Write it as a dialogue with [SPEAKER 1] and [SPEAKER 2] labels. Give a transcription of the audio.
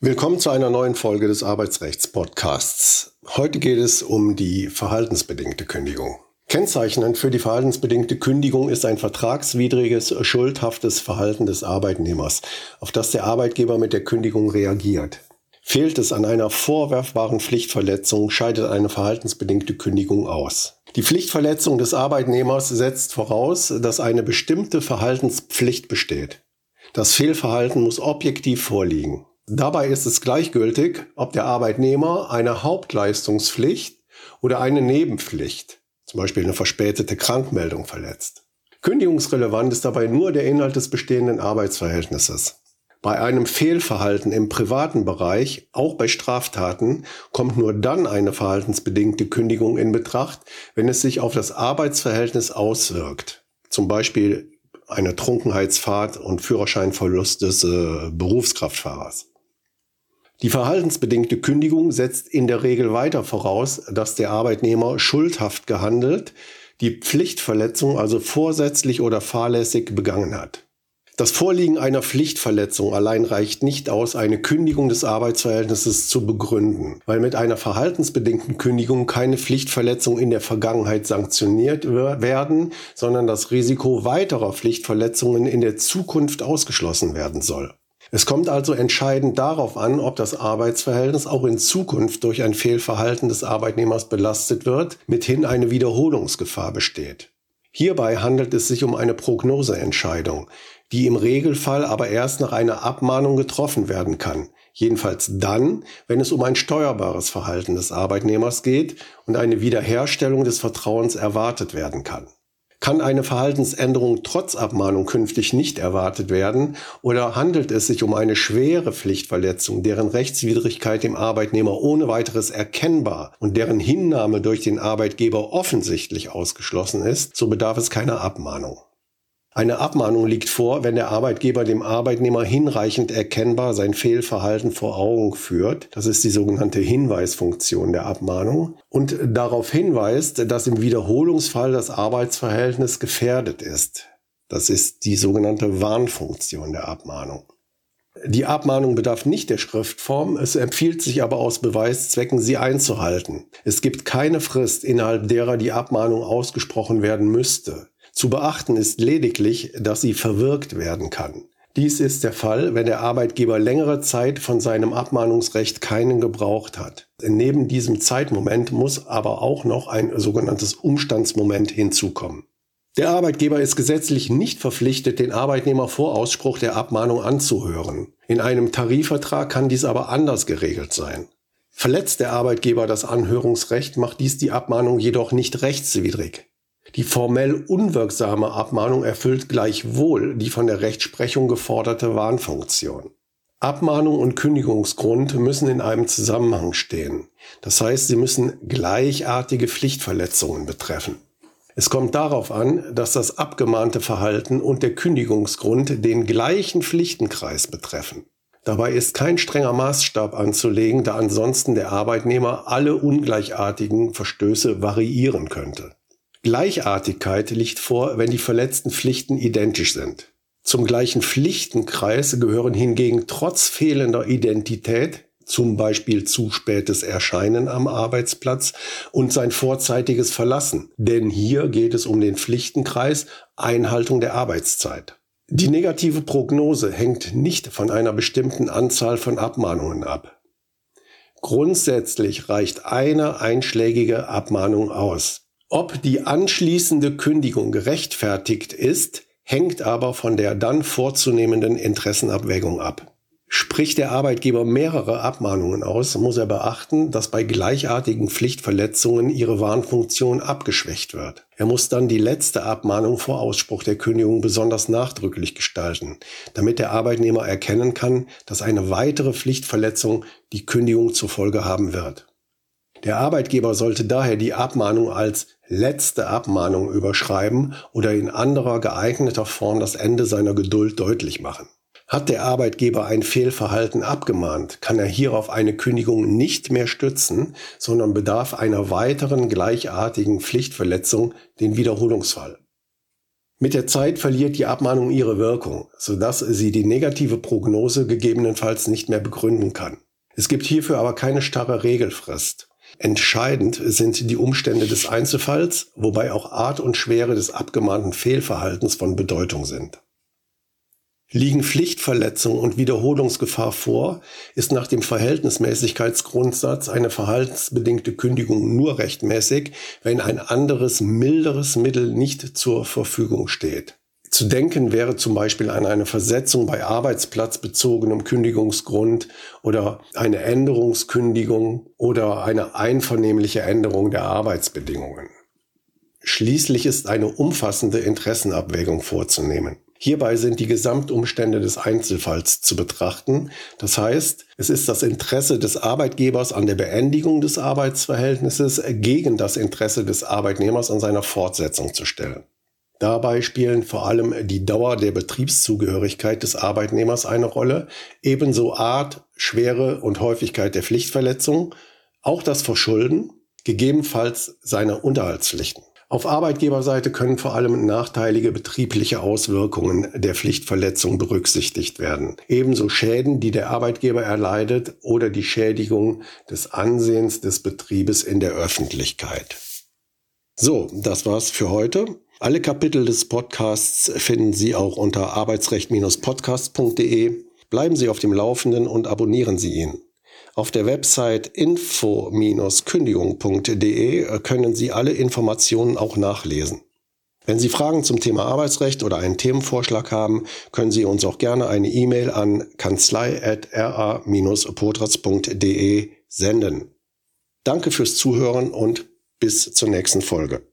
[SPEAKER 1] Willkommen zu einer neuen Folge des Arbeitsrechts-Podcasts. Heute geht es um die verhaltensbedingte Kündigung. Kennzeichnend für die verhaltensbedingte Kündigung ist ein vertragswidriges, schuldhaftes Verhalten des Arbeitnehmers, auf das der Arbeitgeber mit der Kündigung reagiert. Fehlt es an einer vorwerfbaren Pflichtverletzung, scheidet eine verhaltensbedingte Kündigung aus. Die Pflichtverletzung des Arbeitnehmers setzt voraus, dass eine bestimmte Verhaltenspflicht besteht. Das Fehlverhalten muss objektiv vorliegen. Dabei ist es gleichgültig, ob der Arbeitnehmer eine Hauptleistungspflicht oder eine Nebenpflicht, zum Beispiel eine verspätete Krankmeldung, verletzt. Kündigungsrelevant ist dabei nur der Inhalt des bestehenden Arbeitsverhältnisses. Bei einem Fehlverhalten im privaten Bereich, auch bei Straftaten, kommt nur dann eine verhaltensbedingte Kündigung in Betracht, wenn es sich auf das Arbeitsverhältnis auswirkt. Zum Beispiel eine Trunkenheitsfahrt und Führerscheinverlust des äh, Berufskraftfahrers. Die verhaltensbedingte Kündigung setzt in der Regel weiter voraus, dass der Arbeitnehmer schuldhaft gehandelt, die Pflichtverletzung also vorsätzlich oder fahrlässig begangen hat. Das Vorliegen einer Pflichtverletzung allein reicht nicht aus, eine Kündigung des Arbeitsverhältnisses zu begründen, weil mit einer verhaltensbedingten Kündigung keine Pflichtverletzung in der Vergangenheit sanktioniert werden, sondern das Risiko weiterer Pflichtverletzungen in der Zukunft ausgeschlossen werden soll. Es kommt also entscheidend darauf an, ob das Arbeitsverhältnis auch in Zukunft durch ein Fehlverhalten des Arbeitnehmers belastet wird, mithin eine Wiederholungsgefahr besteht. Hierbei handelt es sich um eine Prognoseentscheidung, die im Regelfall aber erst nach einer Abmahnung getroffen werden kann. Jedenfalls dann, wenn es um ein steuerbares Verhalten des Arbeitnehmers geht und eine Wiederherstellung des Vertrauens erwartet werden kann. Kann eine Verhaltensänderung trotz Abmahnung künftig nicht erwartet werden oder handelt es sich um eine schwere Pflichtverletzung, deren Rechtswidrigkeit dem Arbeitnehmer ohne weiteres erkennbar und deren Hinnahme durch den Arbeitgeber offensichtlich ausgeschlossen ist, so bedarf es keiner Abmahnung. Eine Abmahnung liegt vor, wenn der Arbeitgeber dem Arbeitnehmer hinreichend erkennbar sein Fehlverhalten vor Augen führt. Das ist die sogenannte Hinweisfunktion der Abmahnung. Und darauf hinweist, dass im Wiederholungsfall das Arbeitsverhältnis gefährdet ist. Das ist die sogenannte Warnfunktion der Abmahnung. Die Abmahnung bedarf nicht der Schriftform, es empfiehlt sich aber aus Beweiszwecken, sie einzuhalten. Es gibt keine Frist, innerhalb derer die Abmahnung ausgesprochen werden müsste. Zu beachten ist lediglich, dass sie verwirkt werden kann. Dies ist der Fall, wenn der Arbeitgeber längere Zeit von seinem Abmahnungsrecht keinen gebraucht hat. Neben diesem Zeitmoment muss aber auch noch ein sogenanntes Umstandsmoment hinzukommen. Der Arbeitgeber ist gesetzlich nicht verpflichtet, den Arbeitnehmer vor Ausspruch der Abmahnung anzuhören. In einem Tarifvertrag kann dies aber anders geregelt sein. Verletzt der Arbeitgeber das Anhörungsrecht, macht dies die Abmahnung jedoch nicht rechtswidrig. Die formell unwirksame Abmahnung erfüllt gleichwohl die von der Rechtsprechung geforderte Warnfunktion. Abmahnung und Kündigungsgrund müssen in einem Zusammenhang stehen. Das heißt, sie müssen gleichartige Pflichtverletzungen betreffen. Es kommt darauf an, dass das abgemahnte Verhalten und der Kündigungsgrund den gleichen Pflichtenkreis betreffen. Dabei ist kein strenger Maßstab anzulegen, da ansonsten der Arbeitnehmer alle ungleichartigen Verstöße variieren könnte. Gleichartigkeit liegt vor, wenn die verletzten Pflichten identisch sind. Zum gleichen Pflichtenkreis gehören hingegen trotz fehlender Identität zum Beispiel zu spätes Erscheinen am Arbeitsplatz und sein vorzeitiges Verlassen. Denn hier geht es um den Pflichtenkreis Einhaltung der Arbeitszeit. Die negative Prognose hängt nicht von einer bestimmten Anzahl von Abmahnungen ab. Grundsätzlich reicht eine einschlägige Abmahnung aus. Ob die anschließende Kündigung gerechtfertigt ist, hängt aber von der dann vorzunehmenden Interessenabwägung ab. Spricht der Arbeitgeber mehrere Abmahnungen aus, muss er beachten, dass bei gleichartigen Pflichtverletzungen ihre Warnfunktion abgeschwächt wird. Er muss dann die letzte Abmahnung vor Ausspruch der Kündigung besonders nachdrücklich gestalten, damit der Arbeitnehmer erkennen kann, dass eine weitere Pflichtverletzung die Kündigung zur Folge haben wird. Der Arbeitgeber sollte daher die Abmahnung als letzte Abmahnung überschreiben oder in anderer geeigneter Form das Ende seiner Geduld deutlich machen. Hat der Arbeitgeber ein Fehlverhalten abgemahnt, kann er hierauf eine Kündigung nicht mehr stützen, sondern bedarf einer weiteren gleichartigen Pflichtverletzung den Wiederholungsfall. Mit der Zeit verliert die Abmahnung ihre Wirkung, sodass sie die negative Prognose gegebenenfalls nicht mehr begründen kann. Es gibt hierfür aber keine starre Regelfrist. Entscheidend sind die Umstände des Einzelfalls, wobei auch Art und Schwere des abgemahnten Fehlverhaltens von Bedeutung sind. Liegen Pflichtverletzungen und Wiederholungsgefahr vor, ist nach dem Verhältnismäßigkeitsgrundsatz eine verhaltensbedingte Kündigung nur rechtmäßig, wenn ein anderes, milderes Mittel nicht zur Verfügung steht. Zu denken wäre zum Beispiel an eine Versetzung bei arbeitsplatzbezogenem Kündigungsgrund oder eine Änderungskündigung oder eine einvernehmliche Änderung der Arbeitsbedingungen. Schließlich ist eine umfassende Interessenabwägung vorzunehmen. Hierbei sind die Gesamtumstände des Einzelfalls zu betrachten. Das heißt, es ist das Interesse des Arbeitgebers an der Beendigung des Arbeitsverhältnisses gegen das Interesse des Arbeitnehmers an seiner Fortsetzung zu stellen. Dabei spielen vor allem die Dauer der Betriebszugehörigkeit des Arbeitnehmers eine Rolle, ebenso Art, Schwere und Häufigkeit der Pflichtverletzung, auch das Verschulden, gegebenenfalls seine Unterhaltspflichten. Auf Arbeitgeberseite können vor allem nachteilige betriebliche Auswirkungen der Pflichtverletzung berücksichtigt werden. Ebenso Schäden, die der Arbeitgeber erleidet oder die Schädigung des Ansehens des Betriebes in der Öffentlichkeit. So, das war's für heute. Alle Kapitel des Podcasts finden Sie auch unter arbeitsrecht-podcast.de. Bleiben Sie auf dem Laufenden und abonnieren Sie ihn. Auf der Website info-kündigung.de können Sie alle Informationen auch nachlesen. Wenn Sie Fragen zum Thema Arbeitsrecht oder einen Themenvorschlag haben, können Sie uns auch gerne eine E-Mail an kanzlei.ra-potratz.de senden. Danke fürs Zuhören und bis zur nächsten Folge.